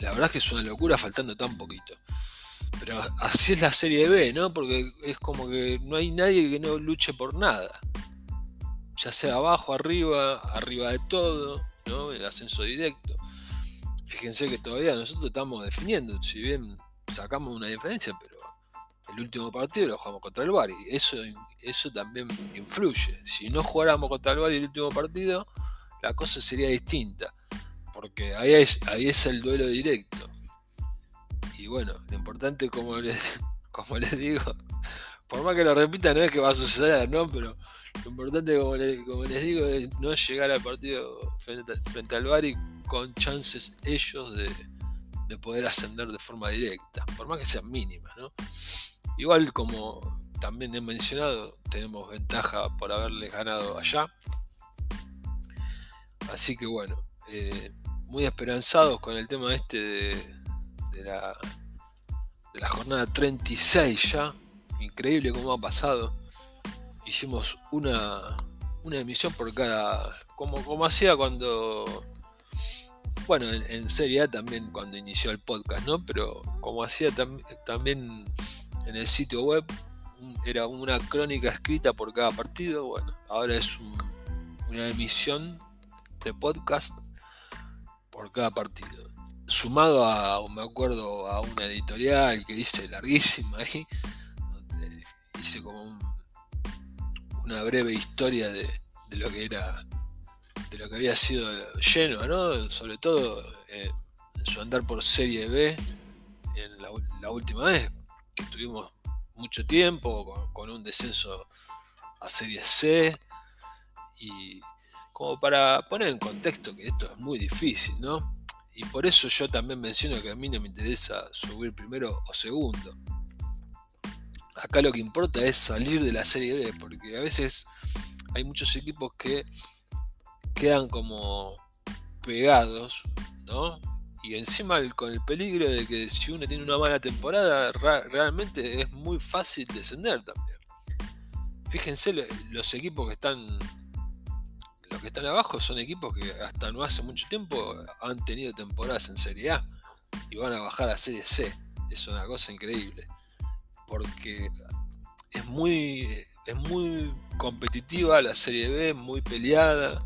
la verdad es que es una locura faltando tan poquito. Pero así es la serie B, ¿no? Porque es como que no hay nadie que no luche por nada. ya sea abajo, arriba, arriba de todo, ¿no? El ascenso directo. Fíjense que todavía nosotros estamos definiendo, si bien sacamos una diferencia, pero el último partido lo jugamos contra el Bari. Eso, eso también influye. Si no jugáramos contra el Bari el último partido, la cosa sería distinta. Porque ahí es, ahí es el duelo directo. Y bueno, lo importante, como les, como les digo, por más que lo repita, no es que va a suceder, ¿no? Pero lo importante, como, les digo, es no llegar al partido frente, al Bari con chances ellos de, de poder ascender de forma directa, por más que sean mínimas. Igual como también he mencionado, tenemos ventaja por haberles ganado allá. Así que bueno, eh, muy esperanzados con el tema este de, la, de la jornada 36 ya. Increíble cómo ha pasado. Hicimos una, una emisión por cada... Como, como hacía cuando... Bueno, en, Serie A también cuando inició el podcast, ¿no? Pero como hacía también en el sitio web era una crónica escrita por cada partido. Bueno, ahora es una emisión de podcast por cada partido. Sumado a, me acuerdo, a una editorial que dice larguísima ahí, donde hice como una breve historia de, lo que era, lo que había sido lleno, ¿no? Sobre todo en su andar por Serie B en la última vez, que tuvimos mucho tiempo, con, un descenso a Serie C, y como para poner en contexto que esto es muy difícil, ¿no? Y por eso yo también menciono que a mí no me interesa subir primero o segundo. Acá lo que importa es salir de la Serie B, porque a veces hay muchos equipos que quedan como pegados, ¿no? y encima con el peligro de que si uno tiene una mala temporada, realmente es muy fácil descender también. Fíjense los equipos que están los que están abajo son equipos que hasta no hace mucho tiempo han tenido temporadas en Serie A y van a bajar a Serie C. Es una cosa increíble. Porque es muy es muy competitiva la Serie B, muy peleada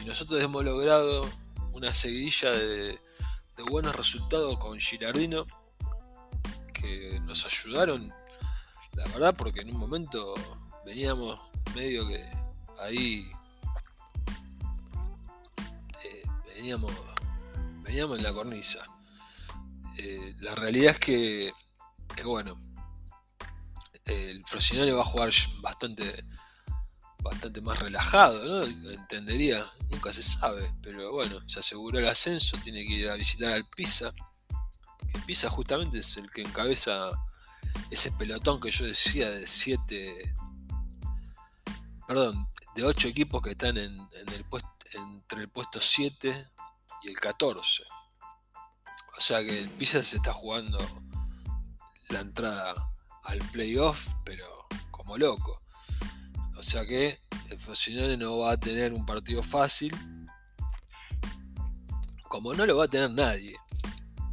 y nosotros hemos logrado una seguidilla de buenos resultados con Girardino que nos ayudaron, la verdad, porque en un momento veníamos medio que ahí eh, veníamos, veníamos en la cornisa. Eh, la realidad es que, que bueno, el Frosinone va a jugar bastante bastante más relajado, ¿no? Entendería, nunca se sabe, pero bueno, se aseguró el ascenso, tiene que ir a visitar al Pisa, que Pisa justamente es el que encabeza ese pelotón que yo decía de 7, perdón, de 8 equipos que están en, el puesto, entre el puesto 7 y el 14. O sea que el Pisa se está jugando la entrada al playoff, pero como loco. O sea que el Frosinone no va a tener un partido fácil. Como no lo va a tener nadie.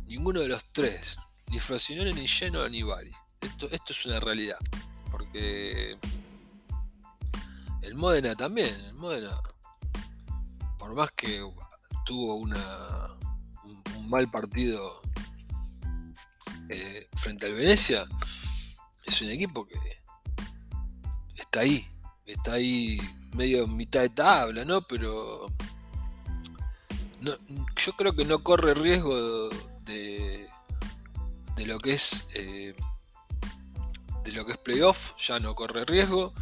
Ninguno de los tres. Ni Frosinone, ni Genoa, ni Bari. Esto, esto es una realidad. Porque el Modena también. El Modena, por más que tuvo un, mal partido eh, frente al Venecia, es un equipo que está ahí, está ahí medio mitad de tabla, ¿no? Pero yo creo que no corre riesgo de, de lo que es eh, de lo que es playoff, ya no corre riesgo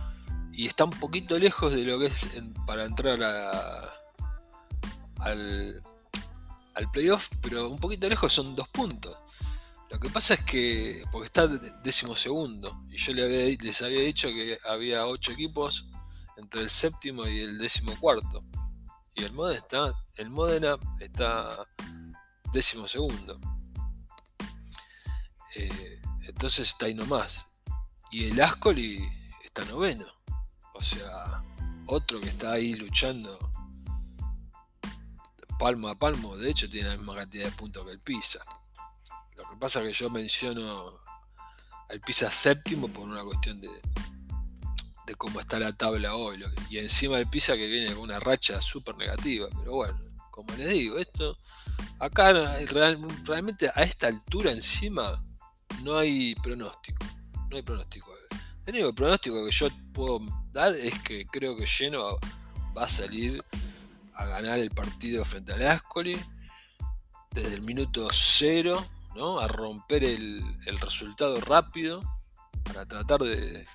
y está un poquito lejos de lo que es para entrar al, al playoff, pero un poquito lejos son dos puntos. Lo que pasa es que, porque está décimo segundo, y yo les había, dicho que había ocho equipos entre el séptimo y el décimo cuarto. Y el Modena está, el Modena está décimo segundo. Eh, entonces está ahí nomás. Y el Ascoli está noveno. O sea, otro que está ahí luchando palmo a palmo. De hecho, tiene la misma cantidad de puntos que el Pisa. Lo que pasa es que yo menciono al Pisa séptimo por una cuestión de, de cómo está la tabla hoy. y encima el Pisa que viene con una racha súper negativa. Pero bueno, como les digo, esto acá realmente a esta altura encima no hay pronóstico. No hay pronóstico. El único pronóstico que yo puedo dar es que creo que Lleno va a salir a ganar el partido frente al Ascoli desde el minuto cero, ¿no? A romper el, resultado rápido para tratar de.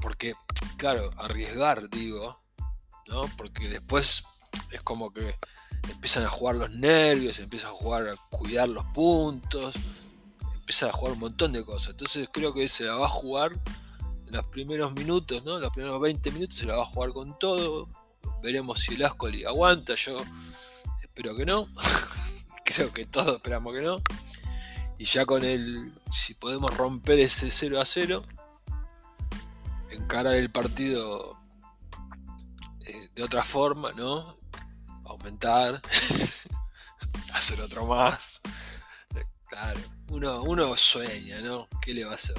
Porque, claro, arriesgar, digo, ¿no? Porque después es como que empiezan a jugar los nervios, empiezan a jugar a cuidar los puntos, empiezan a jugar un montón de cosas. Entonces creo que se la va a jugar en los primeros minutos, ¿no? Los primeros 20 minutos se la va a jugar con todo. Veremos si el Ascoli aguanta. Yo espero que no. creo que todos esperamos que no. Y ya con el. Si podemos romper ese 0 a 0. Encarar el partido eh, de otra forma, ¿no? aumentar, hacer otro más. Claro, uno, uno sueña, ¿no? ¿Qué le va a hacer?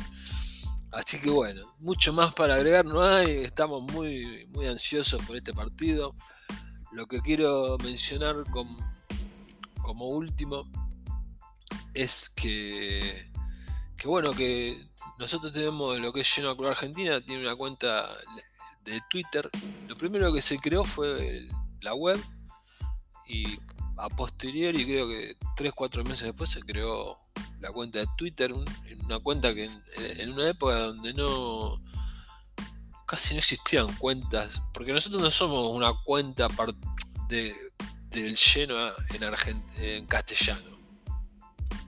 Así que bueno, mucho más para agregar no hay, estamos muy, muy ansiosos por este partido. Lo que quiero mencionar como último es que, bueno, que nosotros tenemos lo que es Lleno Club Argentina, tiene una cuenta de Twitter. Lo primero que se creó fue la web, y a posteriori, creo que 3-4 meses después, se creó la cuenta de Twitter, una cuenta que en, una época donde no casi no existían cuentas, porque nosotros no somos una cuenta de, del lleno en, en castellano,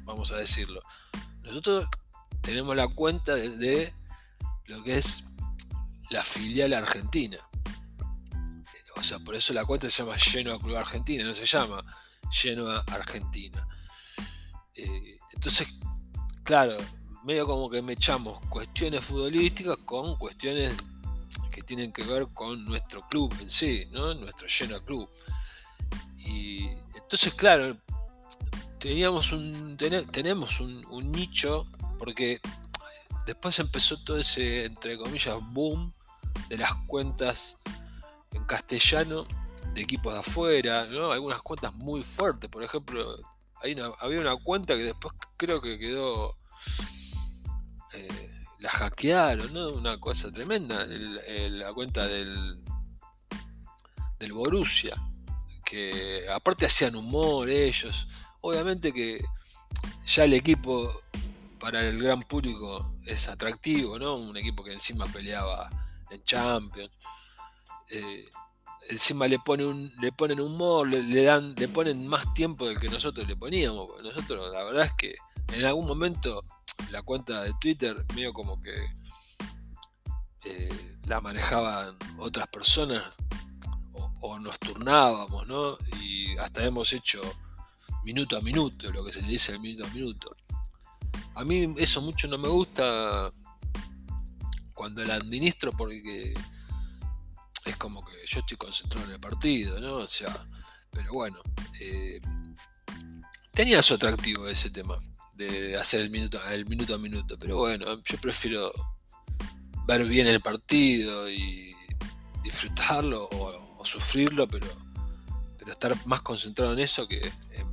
vamos a decirlo. Nosotros tenemos la cuenta de lo que es la filial argentina. O sea, por eso la cuenta se llama Genoa Club Argentina, no se llama Genoa Argentina. Eh, entonces, claro, medio como que me echamos cuestiones futbolísticas con cuestiones que tienen que ver con nuestro club en sí, ¿no? Nuestro Genoa Club. Y entonces, claro, teníamos un, tenemos un, nicho, porque después empezó todo ese, entre comillas, boom de las cuentas en castellano de equipos de afuera, ¿no? Algunas cuentas muy fuertes, por ejemplo, hay había una cuenta que después creo que quedó, eh, la hackearon, ¿no? Una cosa tremenda, la cuenta del, del Borussia, que aparte hacían humor ellos, obviamente que ya el equipo para el gran público es atractivo, ¿no? Un equipo que encima peleaba en Champions. Eh, encima le, pone un, le ponen humor, le, dan, le ponen más tiempo del que nosotros le poníamos. Nosotros la verdad es que en algún momento la cuenta de Twitter medio como que eh, la manejaban otras personas o, nos turnábamos, ¿no? Y hasta hemos hecho minuto a minuto, lo que se le dice el minuto a minuto. A mí eso mucho no me gusta cuando la administro porque es como que yo estoy concentrado en el partido, ¿no? O sea, pero bueno, eh, tenía su atractivo ese tema de hacer el minuto, el minuto a minuto, pero bueno, yo prefiero ver bien el partido y disfrutarlo o, sufrirlo, pero, pero estar más concentrado en eso que en,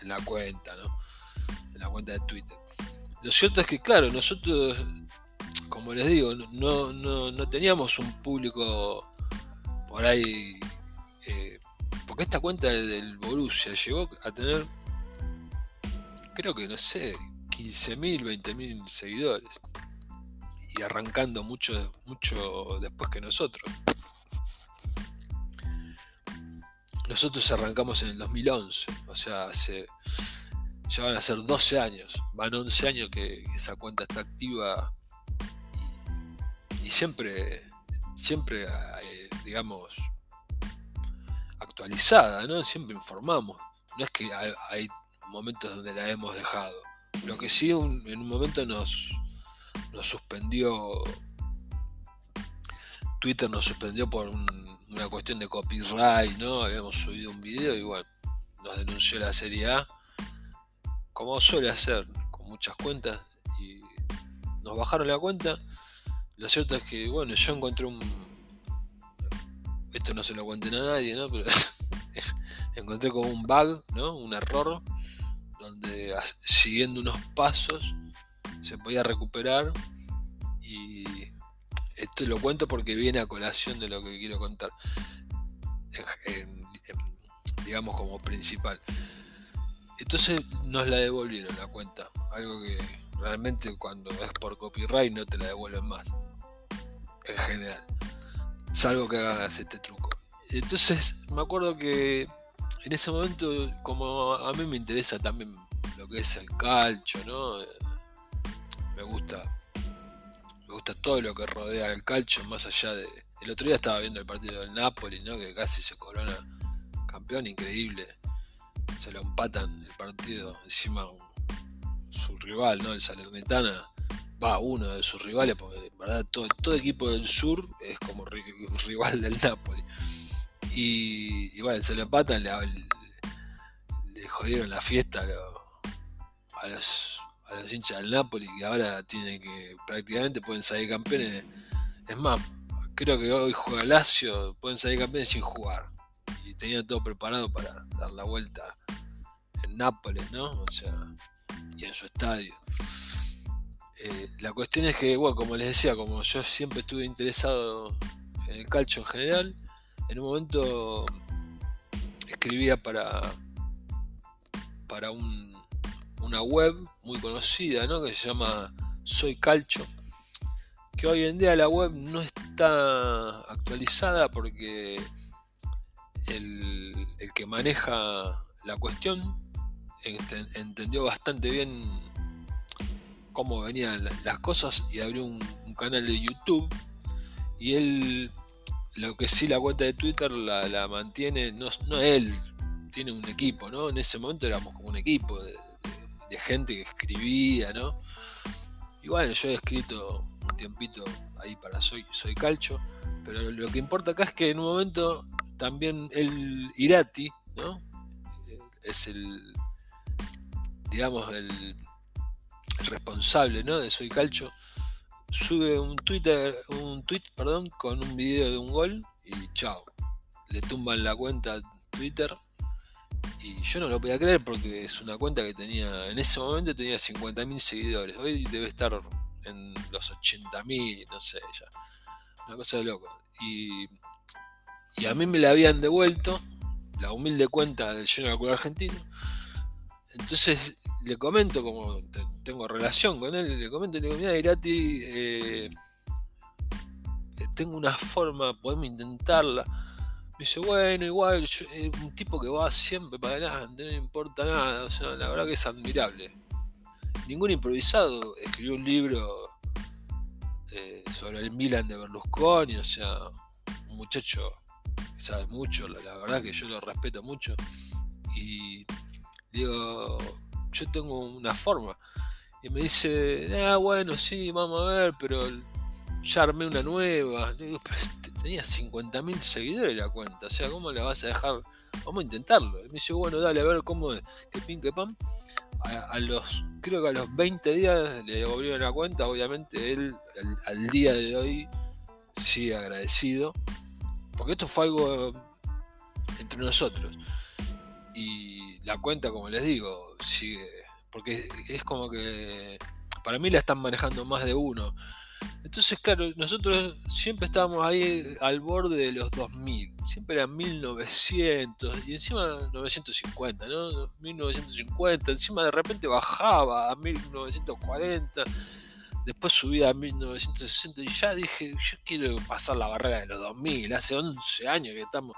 en la cuenta, ¿no? En la cuenta de Twitter. Lo cierto es que, claro, nosotros como les digo, no, no, no, teníamos un público por ahí. Eh, porque esta cuenta del Borussia llegó a tener, creo que no sé, 15.000, 20.000 seguidores. Y arrancando mucho, mucho después que nosotros. Nosotros arrancamos en el 2011, o sea, hace, ya van a ser 12 años, van 11 años que esa cuenta está activa y, siempre, siempre digamos, actualizada, ¿no? Siempre informamos. No es que hay momentos donde la hemos dejado. Lo que sí en un momento nos, nos suspendió, Twitter nos suspendió por una cuestión de copyright, ¿no? Habíamos subido un video y bueno, nos denunció la serie A, como suele hacer con muchas cuentas, y nos bajaron la cuenta lo cierto es que, bueno, yo encontré un... Esto no se lo cuenten a nadie, ¿no? Pero encontré como un bug, ¿no? Un error, donde siguiendo unos pasos se podía recuperar y esto lo cuento porque viene a colación de lo que quiero contar, digamos como principal. Entonces nos la devolvieron la cuenta, algo que realmente cuando es por copyright no te la devuelven más en general. Salvo que hagas este truco. Entonces me acuerdo que en ese momento, como a mí me interesa también lo que es el calcho, ¿no? Me gusta. Gusta todo lo que rodea el calcho, más allá de. El otro día estaba viendo el partido del Napoli, ¿no? Que casi se corona campeón, increíble. Se lo empatan el partido. Encima su rival, ¿no? El Salernitana va uno de sus rivales, porque verdad todo, equipo del sur es como rival del Napoli. Y, bueno, se lo empatan, le, jodieron la fiesta a, los, hinchas del Napoli, que ahora tienen que prácticamente pueden salir campeones. Es más, creo que hoy juega Lazio, pueden salir campeones sin jugar. Y tenían todo preparado para dar la vuelta en Nápoles, ¿no? O sea, y en su estadio. Eh, la cuestión es que, bueno, como les decía, como yo siempre estuve interesado en el calcio en general, en un momento escribía para, para una web muy conocida, ¿no? Que se llama Soy Calcho, que hoy en día la web no está actualizada porque el, que maneja la cuestión entendió bastante bien cómo venían las cosas y abrió un, canal de YouTube y él lo que sí la cuenta de Twitter la, mantiene, no, no, él, tiene un equipo, ¿no? En ese momento éramos como un equipo de, gente que escribía, ¿no? Y bueno, yo he escrito un tiempito ahí para Soy, soy Calcho, pero lo que importa acá es que en un momento también el Irati, ¿no? Es el, digamos, el responsable ¿no? de Soy Calcho, sube un Twitter, un tweet, perdón, con un video de un gol y chao. Le tumban la cuenta Twitter. Y yo no lo podía creer porque es una cuenta que tenía, en ese momento tenía 50.000 seguidores. Hoy debe estar en los 80.000, no sé, ya. Una cosa de loco. Y, y a mí me la habían devuelto, la humilde cuenta del General Club Argentino. Entonces le comento, como tengo relación con él, le comento, le digo, mira, Irati, eh, tengo una forma, podemos intentarla. Me dice, bueno, igual, es un tipo que va siempre para adelante, no importa nada, o sea, la verdad que es admirable. Ningún improvisado escribió un libro eh, sobre el Milan de Berlusconi, o sea, un muchacho que sabe mucho, la verdad que yo lo respeto mucho. Y digo, yo tengo una forma. Y me dice, ah, bueno, sí, vamos a ver, pero ya armé una nueva. Le digo, pero este, tenía 50.000 seguidores la cuenta, o sea, ¿cómo la vas a dejar? Vamos a intentarlo. Y me dice, bueno, dale, a ver cómo es, que pin, que pam. A, los, creo que a los 20 días le devolvieron la cuenta, obviamente él al, día de hoy sigue agradecido, porque esto fue algo entre nosotros. Y la cuenta, como les digo, sigue porque es como que para mí la están manejando más de uno. Entonces, claro, nosotros siempre estábamos ahí al borde de los 2000, siempre eran 1900 y encima 950, ¿no? 1950, encima de repente bajaba a 1940, después subía a 1960 y ya dije, yo quiero pasar la barrera de los 2000, hace 11 años que estamos.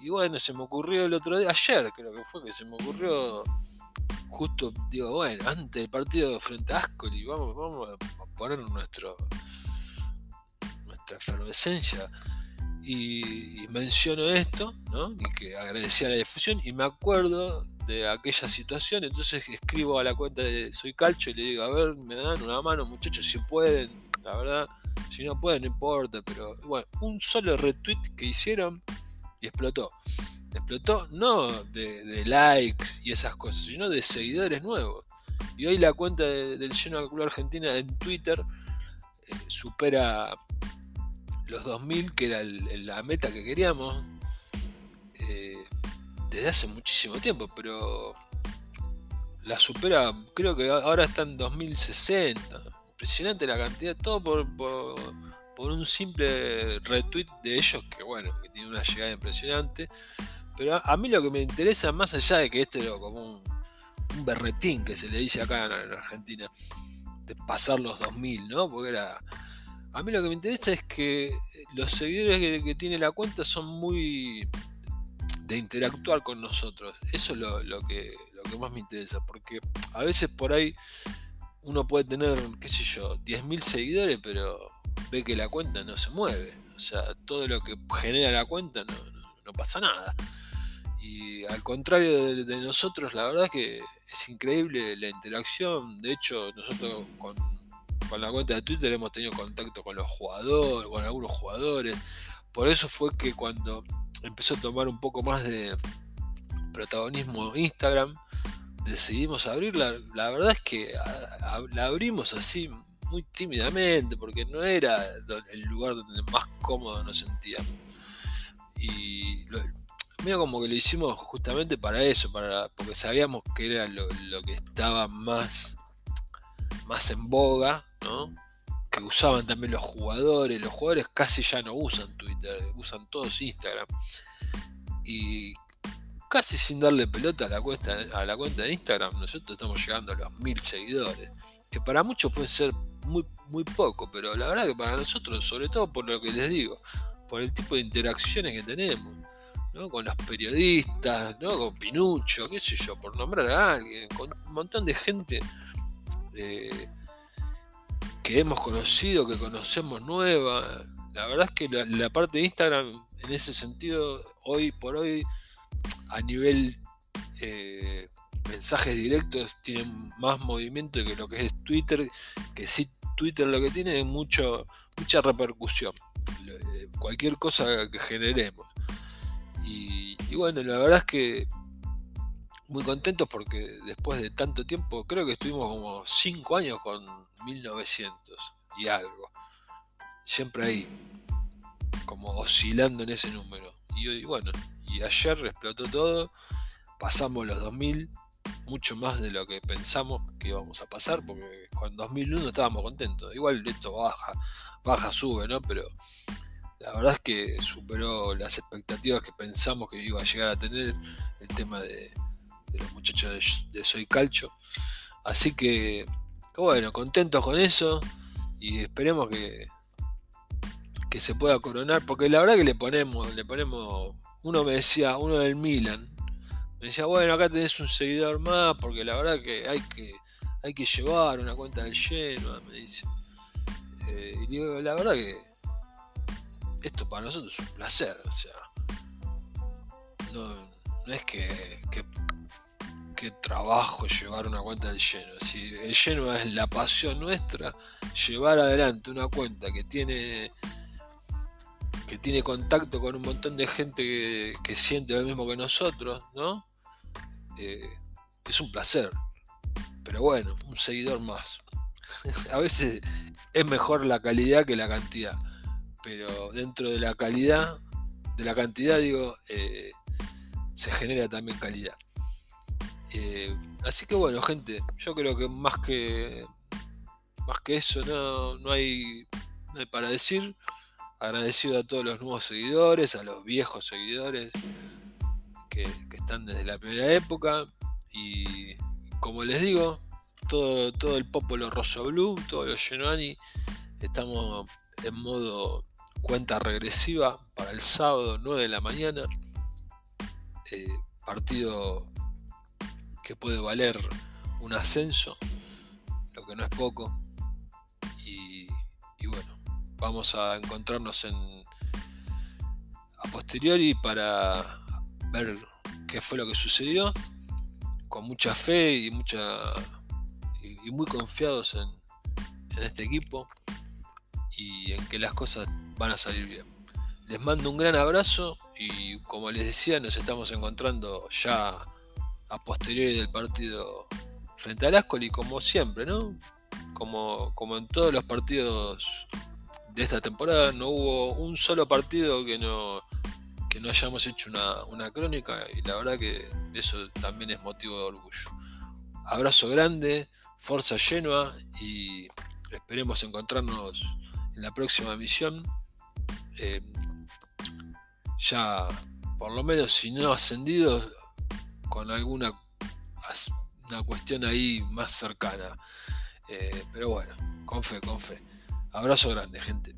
Y bueno, se me ocurrió el otro día, ayer creo que fue que se me ocurrió justo digo, bueno, antes del partido frente a Ascoli, vamos, vamos a poner nuestro nuestra efervescencia. Y, menciono esto, ¿no? Y que agradecía la difusión y me acuerdo de aquella situación, entonces escribo a la cuenta de Soy Calcho y le digo, a ver, me dan una mano muchachos, si pueden, la verdad, si no pueden, no importa, pero bueno, un solo retweet que hicieron y explotó explotó no de, likes y esas cosas, sino de seguidores nuevos. Y hoy la cuenta del Lleno Club Argentina en Twitter supera los 2000, que era la meta que queríamos, desde hace muchísimo tiempo, pero la supera, creo que ahora está en 2060. Impresionante la cantidad, todo por, por, un simple retweet de ellos, que bueno, que tiene una llegada impresionante. Pero a, mí lo que me interesa, más allá de que este era como un, berretín que se le dice acá en, Argentina, de pasar los 2000, ¿no? Porque era. A mí lo que me interesa es que los seguidores que tiene la cuenta son muy de interactuar con nosotros. Eso es lo, que, lo que más me interesa, porque a veces por ahí uno puede tener, qué sé yo, 10.000 seguidores, pero ve que la cuenta no se mueve. O sea, todo lo que genera la cuenta no, pasa nada. Y al contrario de, nosotros, la verdad es que es increíble la interacción. De hecho, nosotros con, con la cuenta de Twitter hemos tenido contacto con los jugadores, con algunos jugadores. Por eso fue que cuando empezó a tomar un poco más de protagonismo Instagram, decidimos abrirla. La verdad es que la abrimos así muy tímidamente, porque no era el lugar donde más cómodo nos sentíamos. Y medio como que lo hicimos justamente para eso, para, porque sabíamos que era lo, que estaba más, más en boga, ¿no? que usaban también los jugadores. Los jugadores casi ya no usan Twitter, usan todos Instagram. Y casi sin darle pelota a la cuenta, a la cuenta de Instagram, nosotros estamos llegando a los mil seguidores. Que para muchos puede ser muy, muy poco, pero la verdad que para nosotros, sobre todo por lo que les digo, por el tipo de interacciones que tenemos. Con los periodistas, ¿no? con Pinucho, qué sé yo, por nombrar a alguien, con un montón de gente eh, que hemos conocido, que conocemos nueva. La verdad es que la, parte de Instagram, en ese sentido, hoy por hoy, a nivel eh, mensajes directos, tiene más movimiento que lo que es Twitter, que sí Twitter lo que tiene es mucho, mucha repercusión. Eh, cualquier cosa que generemos. Y, y bueno, la verdad es que muy contentos porque después de tanto tiempo, creo que estuvimos como 5 años con 1900 y algo. Siempre ahí, como oscilando en ese número. Y, bueno, y ayer explotó todo, pasamos los 2000, mucho más de lo que pensamos que íbamos a pasar, porque con 2001 estábamos contentos. Igual esto baja, baja, sube, ¿no? Pero la verdad es que superó las expectativas que pensamos que iba a llegar a tener el tema de, los muchachos de, Soy Calcho. Así que, bueno, contentos con eso y esperemos que, que se pueda coronar, porque la verdad que le ponemos, le ponemos, uno me decía, uno del Milan, me decía, bueno, acá tenés un seguidor más, porque la verdad que hay que, hay que llevar una cuenta del lleno, me dice. Eh, y digo, la verdad que esto para nosotros es un placer, o sea, no, es que, que trabajo llevar una cuenta del lleno. Si el lleno es la pasión nuestra, llevar adelante una cuenta que tiene que tiene contacto con un montón de gente que, siente lo mismo que nosotros, ¿no? Eh, es un placer. Pero bueno, un seguidor más. A veces es mejor la calidad que la cantidad. Pero dentro de la calidad, de la cantidad, digo, eh, se genera también calidad. Eh, así que bueno, gente, yo creo que más que más que eso no, hay, para decir. Agradecido a todos los nuevos seguidores, a los viejos seguidores que, están desde la primera época. Y como les digo, todo, todo el Popolo Rosso Blue, todos los Genoani, estamos en modo cuenta regresiva para el sábado 9 de la mañana. Eh, partido que puede valer un ascenso, lo que no es poco. Y, bueno, vamos a encontrarnos en a posteriori para ver qué fue lo que sucedió, con mucha fe y mucha y, muy confiados en, en este equipo y en que las cosas van a salir bien. Les mando un gran abrazo y como les decía, nos estamos encontrando ya a posteriori del partido frente al Ascoli, como siempre, ¿no? como, como en todos los partidos de esta temporada, no hubo un solo partido que no, que no hayamos hecho una, una crónica y la verdad que eso también es motivo de orgullo. Abrazo grande, fuerza Genoa y esperemos encontrarnos en la próxima misión. Eh, ya, por lo menos, si no ascendido, con alguna una cuestión ahí más cercana. Eh, pero bueno, con fe, con fe. Abrazo grande, gente.